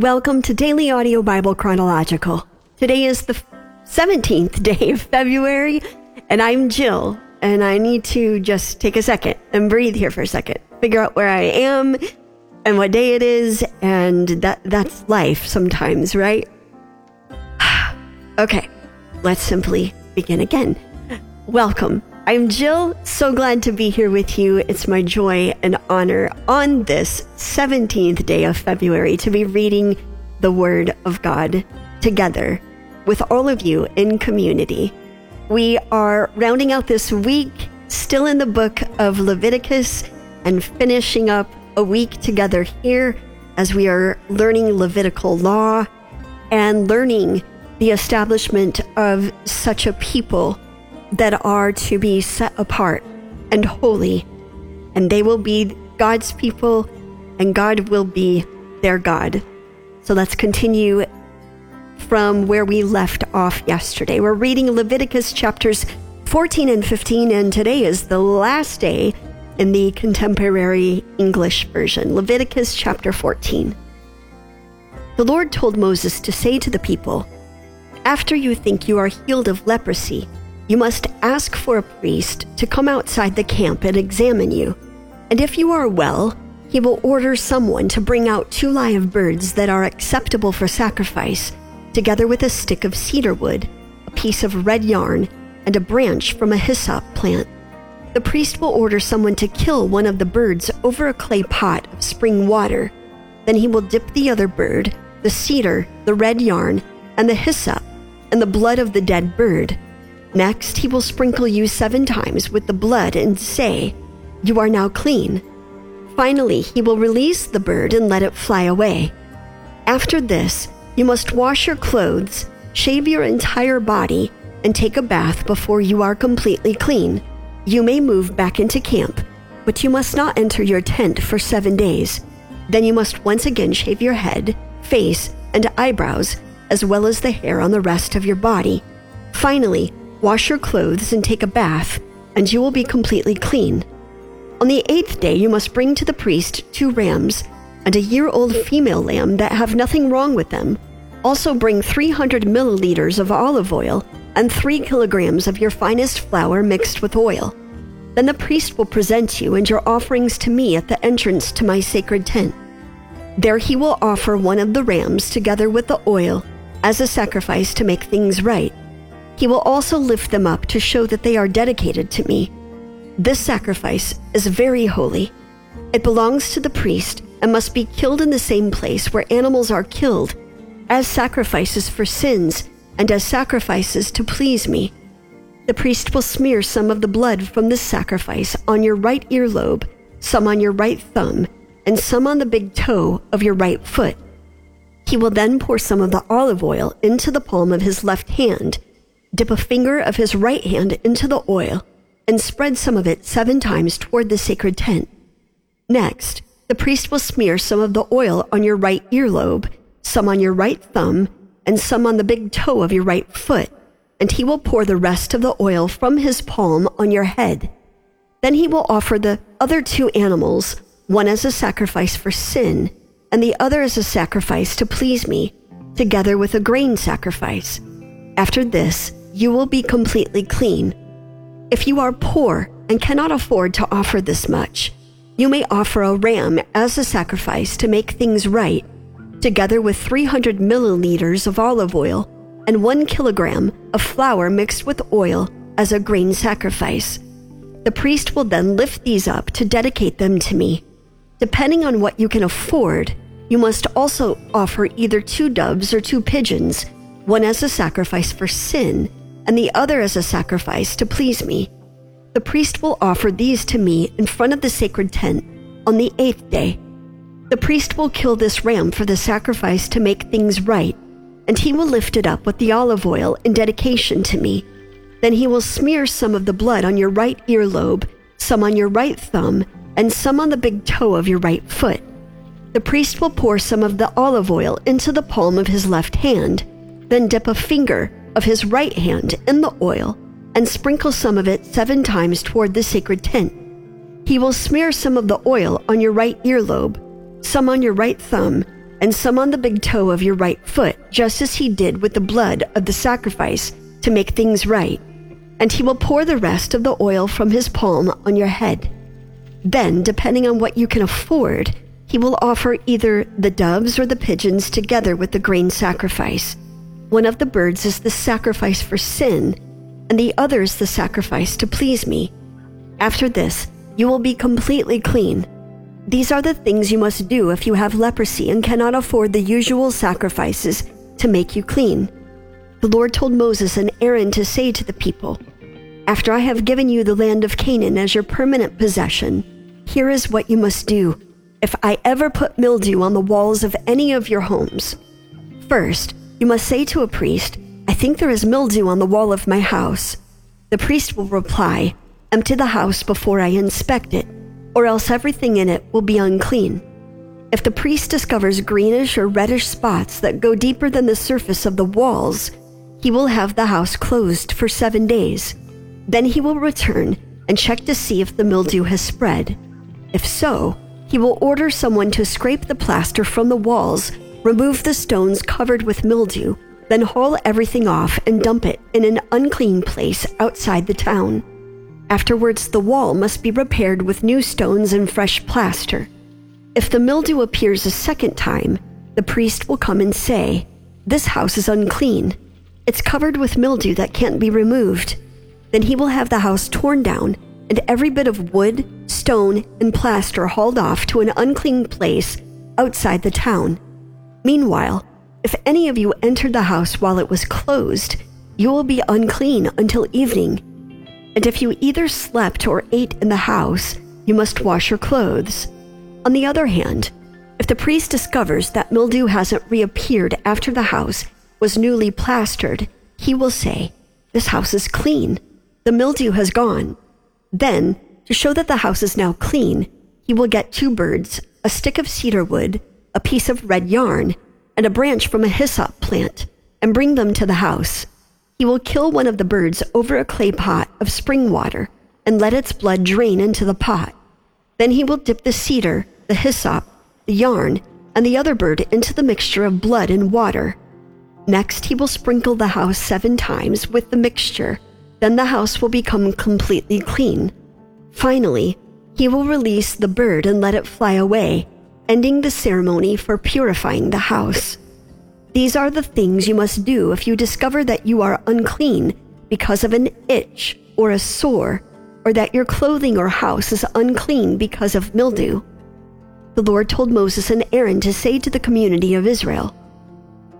Welcome to Daily Audio Bible Chronological. Today is the 17th day of February, and I'm Jill, and I need to just take a second and breathe here for a second, figure out where I am and what day it is, and that that's life sometimes, right? okay, let's simply begin again. Welcome. I'm Jill, so glad to be here with you. It's my joy and honor on this 17th day of February to be reading the Word of God together with all of you in community. We are rounding out this week, still in the book of Leviticus, and finishing up a week together here as we are learning Levitical law and learning the establishment of such a people that are to be set apart and holy, and they will be God's people, and God will be their God. So let's continue from where we left off yesterday. We're reading Leviticus chapters 14 and 15, and today is the last day in the contemporary English version. Leviticus chapter 14. The Lord told Moses to say to the people, After you think you are healed of leprosy, you must ask for a priest to come outside the camp and examine you. And if you are well, he will order someone to bring out two live birds that are acceptable for sacrifice, together with a stick of cedar wood, a piece of red yarn, and a branch from a hyssop plant. The priest will order someone to kill one of the birds over a clay pot of spring water. Then he will dip the other bird, the cedar, the red yarn, and the hyssop, in the blood of the dead bird Next, he will sprinkle you seven times with the blood and say, You are now clean. Finally, he will release the bird and let it fly away. After this, you must wash your clothes, shave your entire body, and take a bath before you are completely clean. You may move back into camp, but you must not enter your tent for seven days. Then you must once again shave your head, face, and eyebrows, as well as the hair on the rest of your body. Finally, Wash your clothes and take a bath, and you will be completely clean. On the eighth day, you must bring to the priest two rams and a year old female lamb that have nothing wrong with them. Also, bring 300 milliliters of olive oil and 3 kilograms of your finest flour mixed with oil. Then the priest will present you and your offerings to me at the entrance to my sacred tent. There he will offer one of the rams together with the oil as a sacrifice to make things right. He will also lift them up to show that they are dedicated to me. This sacrifice is very holy. It belongs to the priest and must be killed in the same place where animals are killed, as sacrifices for sins and as sacrifices to please me. The priest will smear some of the blood from this sacrifice on your right earlobe, some on your right thumb, and some on the big toe of your right foot. He will then pour some of the olive oil into the palm of his left hand dip a finger of his right hand into the oil and spread some of it seven times toward the sacred tent. Next, the priest will smear some of the oil on your right earlobe, some on your right thumb, and some on the big toe of your right foot, and he will pour the rest of the oil from his palm on your head. Then he will offer the other two animals, one as a sacrifice for sin, and the other as a sacrifice to please me, together with a grain sacrifice. After this, you will be completely clean. If you are poor and cannot afford to offer this much, you may offer a ram as a sacrifice to make things right, together with 300 milliliters of olive oil and one kilogram of flour mixed with oil as a grain sacrifice. The priest will then lift these up to dedicate them to me. Depending on what you can afford, you must also offer either two doves or two pigeons, one as a sacrifice for sin and the other as a sacrifice to please me. The priest will offer these to me in front of the sacred tent on the eighth day. The priest will kill this ram for the sacrifice to make things right, and he will lift it up with the olive oil in dedication to me. Then he will smear some of the blood on your right earlobe, some on your right thumb, and some on the big toe of your right foot. The priest will pour some of the olive oil into the palm of his left hand, then dip a finger of his right hand in the oil and sprinkle some of it seven times toward the sacred tent. He will smear some of the oil on your right earlobe, some on your right thumb, and some on the big toe of your right foot, just as he did with the blood of the sacrifice to make things right. And he will pour the rest of the oil from his palm on your head. Then, depending on what you can afford, he will offer either the doves or the pigeons together with the grain sacrifice. One of the birds is the sacrifice for sin, and the other is the sacrifice to please me. After this, you will be completely clean. These are the things you must do if you have leprosy and cannot afford the usual sacrifices to make you clean. The Lord told Moses and Aaron to say to the people, After I have given you the land of Canaan as your permanent possession, here is what you must do if I ever put mildew on the walls of any of your homes. First, you must say to a priest, I think there is mildew on the wall of my house. The priest will reply, Empty the house before I inspect it, or else everything in it will be unclean. If the priest discovers greenish or reddish spots that go deeper than the surface of the walls, he will have the house closed for seven days. Then he will return and check to see if the mildew has spread. If so, he will order someone to scrape the plaster from the walls, remove the stones covered with mildew, then haul everything off and dump it in an unclean place outside the town. Afterwards, the wall must be repaired with new stones and fresh plaster. If the mildew appears a second time, the priest will come and say, This house is unclean. It's covered with mildew that can't be removed. Then he will have the house torn down and every bit of wood, stone, and plaster hauled off to an unclean place outside the town. Meanwhile, if any of you entered the house while it was closed, you will be unclean until evening and if you either slept or ate in the house, you must wash your clothes. On the other hand, if the priest discovers that mildew hasn't reappeared after the house was newly plastered, he will say, This house is clean. The mildew has gone. Then, to show that the house is now clean, he will get two birds, a stick of cedar wood, a piece of red yarn, and a branch from a hyssop plant, and bring them to the house. He will kill one of the birds over a clay pot of spring water and let its blood drain into the pot. Then he will dip the cedar, the hyssop, the yarn, and the other bird into the mixture of blood and water. Next, he will sprinkle the house seven times with the mixture. Then the house will become completely clean. Finally, he will release the bird and let it fly away, ending the ceremony for purifying the house. These are the things you must do if you discover that you are unclean because of an itch or a sore, or that your clothing or house is unclean because of mildew. The Lord told Moses and Aaron to say to the community of Israel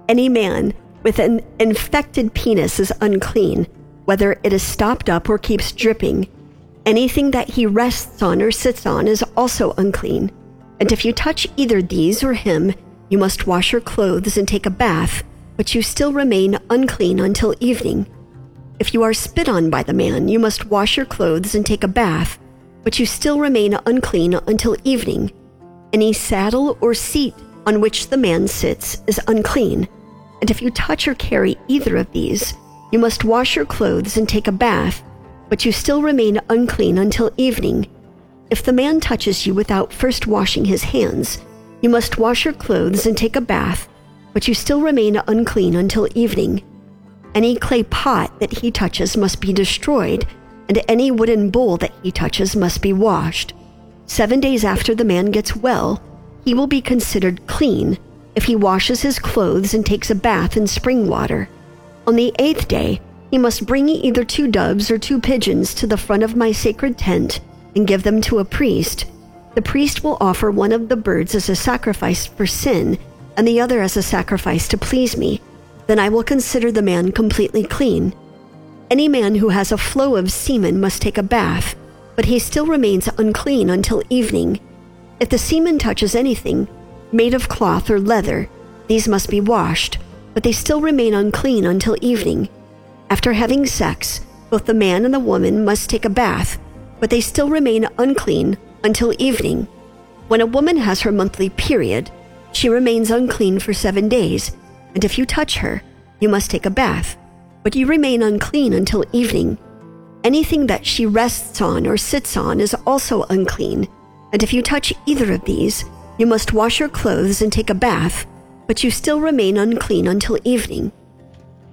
Any man with an infected penis is unclean, whether it is stopped up or keeps dripping. Anything that he rests on or sits on is also unclean. And if you touch either these or him, you must wash your clothes and take a bath, but you still remain unclean until evening. If you are spit on by the man, you must wash your clothes and take a bath, but you still remain unclean until evening. Any saddle or seat on which the man sits is unclean, and if you touch or carry either of these, you must wash your clothes and take a bath, but you still remain unclean until evening. If the man touches you without first washing his hands, you must wash your clothes and take a bath, but you still remain unclean until evening. Any clay pot that he touches must be destroyed, and any wooden bowl that he touches must be washed. Seven days after the man gets well, he will be considered clean if he washes his clothes and takes a bath in spring water. On the eighth day, he must bring either two doves or two pigeons to the front of my sacred tent and give them to a priest the priest will offer one of the birds as a sacrifice for sin and the other as a sacrifice to please me. Then I will consider the man completely clean. Any man who has a flow of semen must take a bath, but he still remains unclean until evening. If the semen touches anything made of cloth or leather, these must be washed, but they still remain unclean until evening. After having sex, both the man and the woman must take a bath, but they still remain unclean until evening. When a woman has her monthly period, she remains unclean for seven days, and if you touch her, you must take a bath, but you remain unclean until evening. Anything that she rests on or sits on is also unclean, and if you touch either of these, you must wash your clothes and take a bath, but you still remain unclean until evening.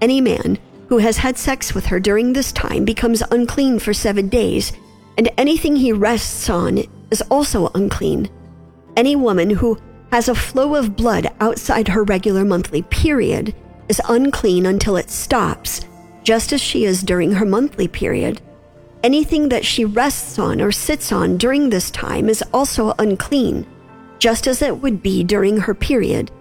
Any man who has had sex with her during this time becomes unclean for seven days, and anything he rests on is also unclean. Any woman who has a flow of blood outside her regular monthly period is unclean until it stops, just as she is during her monthly period. Anything that she rests on or sits on during this time is also unclean, just as it would be during her period.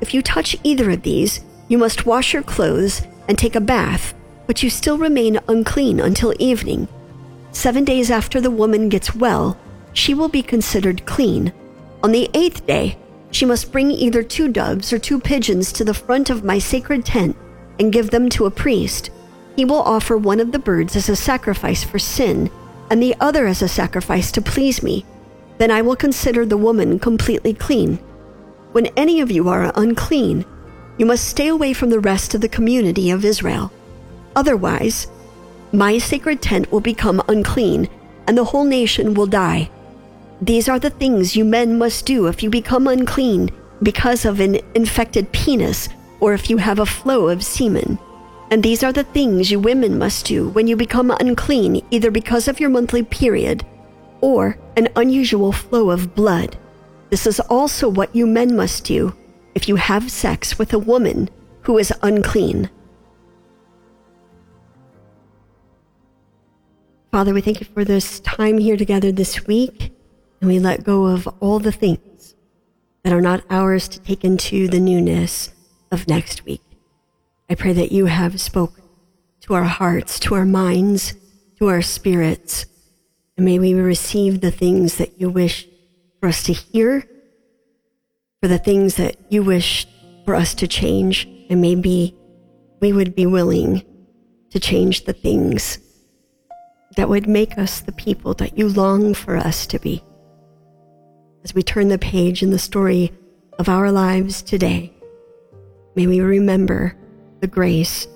If you touch either of these, you must wash your clothes and take a bath, but you still remain unclean until evening. Seven days after the woman gets well, she will be considered clean. On the eighth day, she must bring either two doves or two pigeons to the front of my sacred tent and give them to a priest. He will offer one of the birds as a sacrifice for sin, and the other as a sacrifice to please me. Then I will consider the woman completely clean. When any of you are unclean, you must stay away from the rest of the community of Israel. Otherwise, my sacred tent will become unclean, and the whole nation will die. These are the things you men must do if you become unclean because of an infected penis or if you have a flow of semen. And these are the things you women must do when you become unclean, either because of your monthly period or an unusual flow of blood. This is also what you men must do if you have sex with a woman who is unclean. Father, we thank you for this time here together this week, and we let go of all the things that are not ours to take into the newness of next week. I pray that you have spoken to our hearts, to our minds, to our spirits, and may we receive the things that you wish for us to hear, for the things that you wish for us to change, and maybe we would be willing to change the things that would make us the people that you long for us to be. As we turn the page in the story of our lives today, may we remember the grace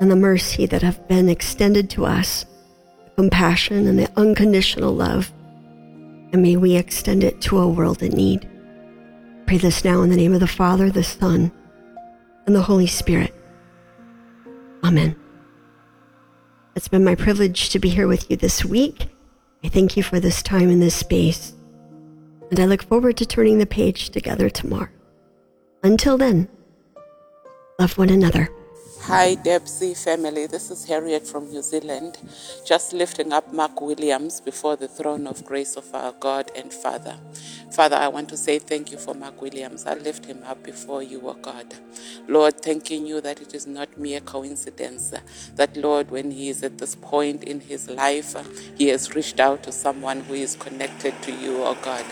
and the mercy that have been extended to us, the compassion and the unconditional love, and may we extend it to a world in need. Pray this now in the name of the Father, the Son, and the Holy Spirit. Amen. It's been my privilege to be here with you this week. I thank you for this time in this space, and I look forward to turning the page together tomorrow. Until then, love one another. Hi, DABC family. This is Harriet from New Zealand, just lifting up Mark Williams before the throne of grace of our God and Father. Father, I want to say thank you for Mark Williams. I lift him up before you, O God. Lord, thanking you that it is not mere coincidence that, Lord, when he is at this point in his life, he has reached out to someone who is connected to you, O God.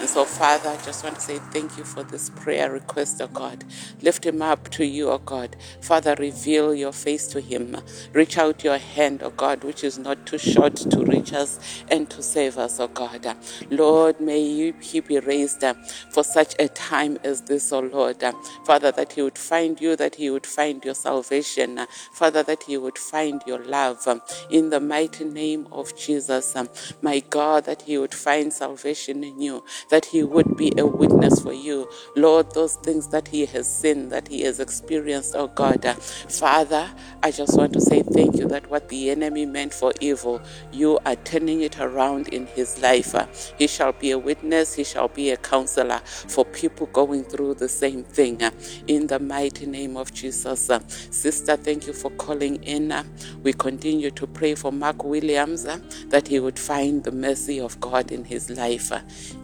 And so, Father, I just want to say thank you for this prayer request, O God. Lift him up to you, O God. Father, reveal your face to him. Reach out your hand, O God, which is not too short to reach us and to save us, O God. Lord, may you, he be raised uh, for such a time as this, O Lord. Uh, Father, that he would find you, that he would find your salvation. Uh, Father, that he would find your love. Um, in the mighty name of Jesus, um, my God, that he would find salvation in you, that he would be a witness for you. Lord, those things that he has seen, that he has experienced, oh God. Father, I just want to say thank you that what the enemy meant for evil, you are turning it around in his life. He shall be a witness, he shall be a counselor for people going through the same thing. In the mighty name of Jesus. Sister, thank you for calling in. We continue to pray for Mark Williams that he would find the mercy of God in his life.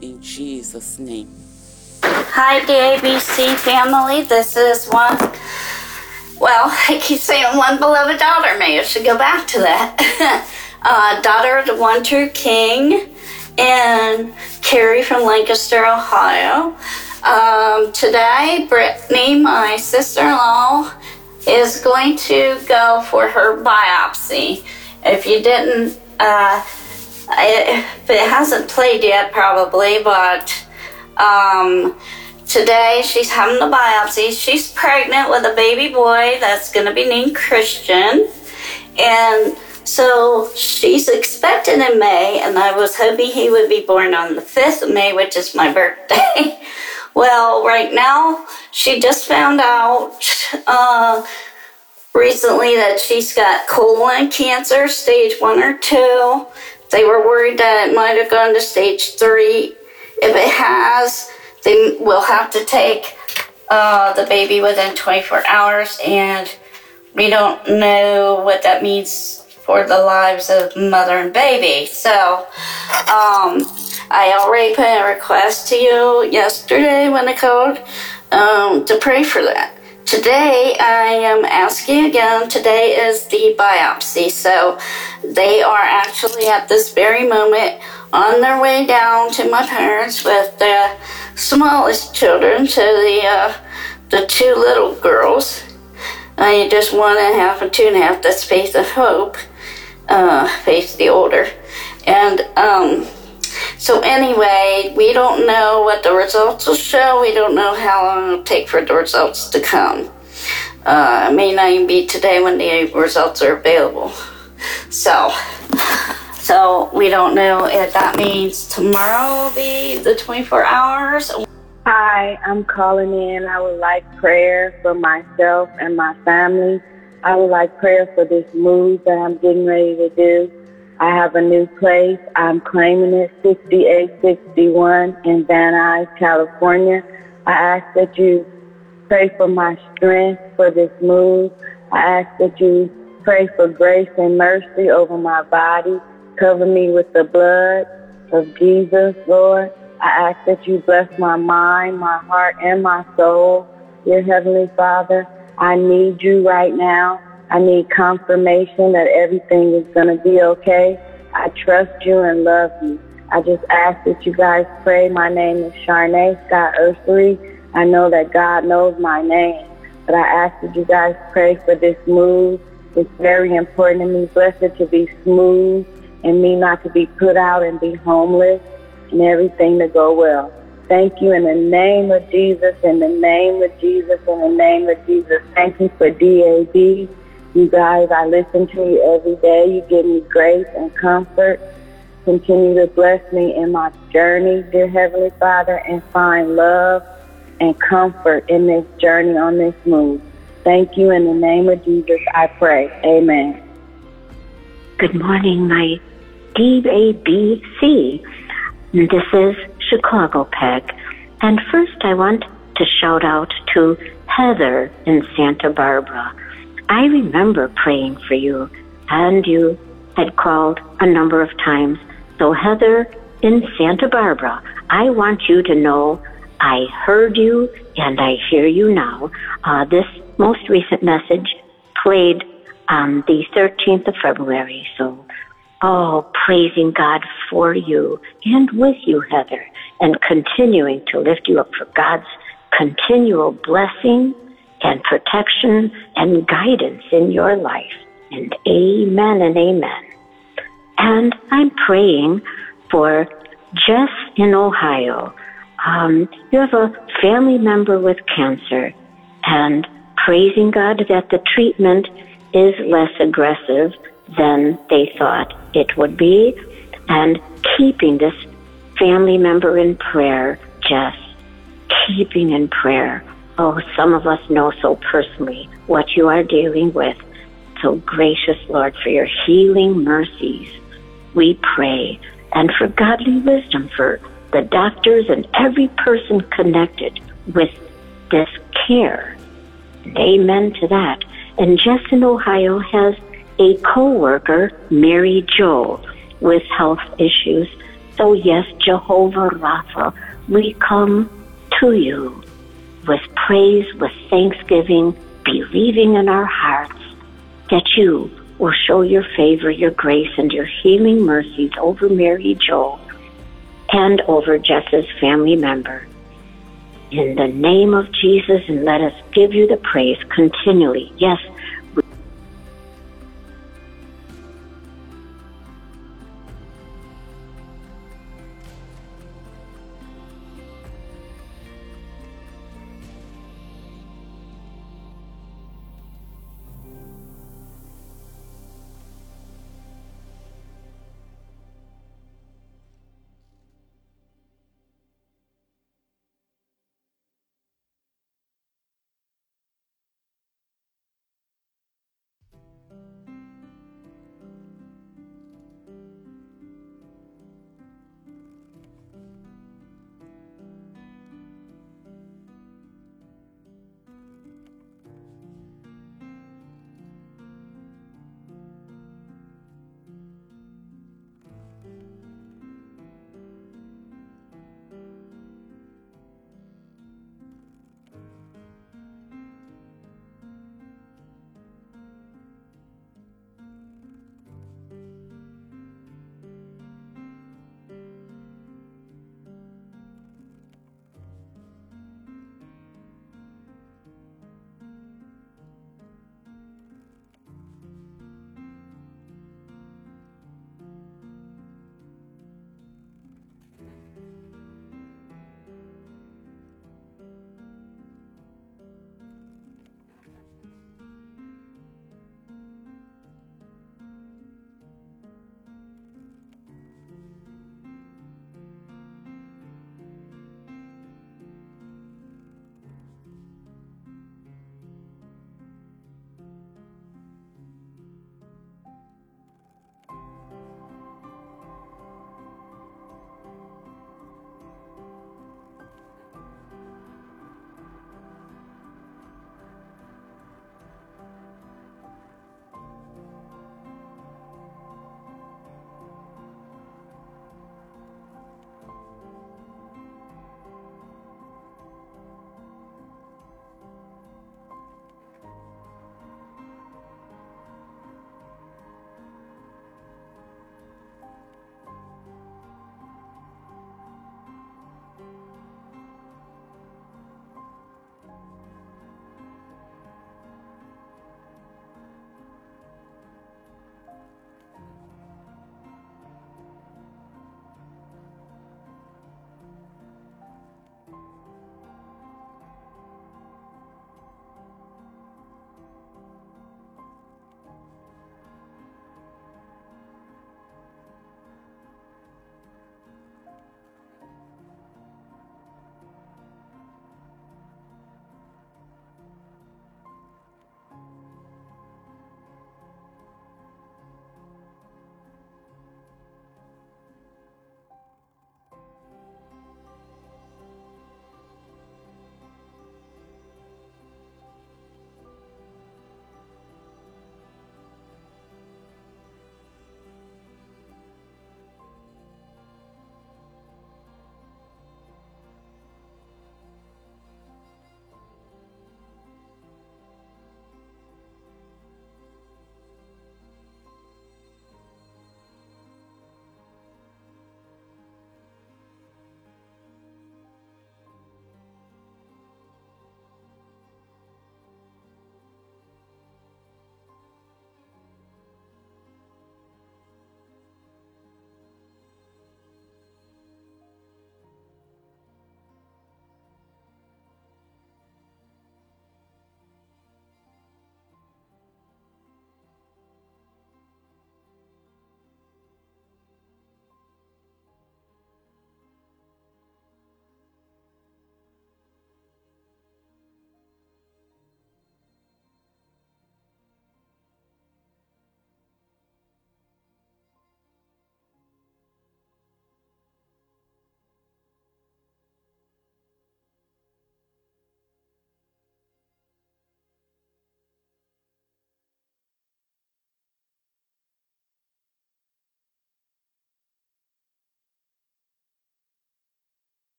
In Jesus' name. Hi, DABC family. This is one. Well, I keep saying one beloved daughter. Maybe I should go back to that. uh, daughter of the one true King, and Carrie from Lancaster, Ohio. Um, today, Brittany, my sister in law, is going to go for her biopsy. If you didn't, uh, if it hasn't played yet, probably, but um, today she's having the biopsy. She's pregnant with a baby boy that's going to be named Christian. And so she's expected in May, and I was hoping he would be born on the 5th of May, which is my birthday. Well, right now, she just found out uh, recently that she's got colon cancer, stage one or two. They were worried that it might have gone to stage three. If it has, they will have to take uh, the baby within 24 hours, and we don't know what that means for the lives of mother and baby. So, um, I already put a request to you yesterday when I called um, to pray for that. Today, I am asking again. Today is the biopsy. So, they are actually at this very moment on their way down to my parents with the smallest children, so the uh, the two little girls. I just one and a half and two and a half. That's Faith of Hope. Uh, Faith the older, and um, so anyway, we don't know what the results will show. We don't know how long it'll take for the results to come. Uh, it may not even be today when the results are available. So, so we don't know if that means tomorrow will be the 24 hours. Hi, I'm calling in. I would like prayer for myself and my family. I would like prayer for this move that I'm getting ready to do. I have a new place. I'm claiming it 6861 in Van Nuys, California. I ask that you pray for my strength for this move. I ask that you pray for grace and mercy over my body. Cover me with the blood of Jesus, Lord. I ask that you bless my mind, my heart, and my soul. Dear Heavenly Father, I need you right now. I need confirmation that everything is going to be okay. I trust you and love you. I just ask that you guys pray. My name is Charnay Scott Ursery. I know that God knows my name, but I ask that you guys pray for this move. It's very important to me. Blessed to be smooth and me not to be put out and be homeless and everything to go well. Thank you in the name of Jesus, in the name of Jesus, in the name of Jesus. Thank you for DAB. You guys, I listen to you every day. You give me grace and comfort. Continue to bless me in my journey, dear Heavenly Father, and find love and comfort in this journey on this move. Thank you in the name of Jesus, I pray. Amen. Good morning, my DABC. This is Chicago Peg. And first I want to shout out to Heather in Santa Barbara. I remember praying for you, and you had called a number of times. So, Heather in Santa Barbara, I want you to know I heard you and I hear you now. Uh, this most recent message played on the 13th of February. So, oh, praising God for you and with you, Heather, and continuing to lift you up for God's continual blessing and protection and guidance in your life. And amen and amen. And I'm praying for Jess in Ohio. Um, you have a family member with cancer and praising God that the treatment is less aggressive than they thought it would be and keeping this family member in prayer, just keeping in prayer Oh, some of us know so personally what you are dealing with. So gracious Lord, for your healing mercies, we pray, and for godly wisdom for the doctors and every person connected with this care. Amen to that. And Jess in Ohio has a co-worker, Mary Jo, with health issues. So yes, Jehovah Rapha, we come to you with praise, with thanksgiving, believing in our hearts that you will show your favor, your grace, and your healing mercies over Mary Jo and over Jess's family member. In the name of Jesus, and let us give you the praise continually. Yes,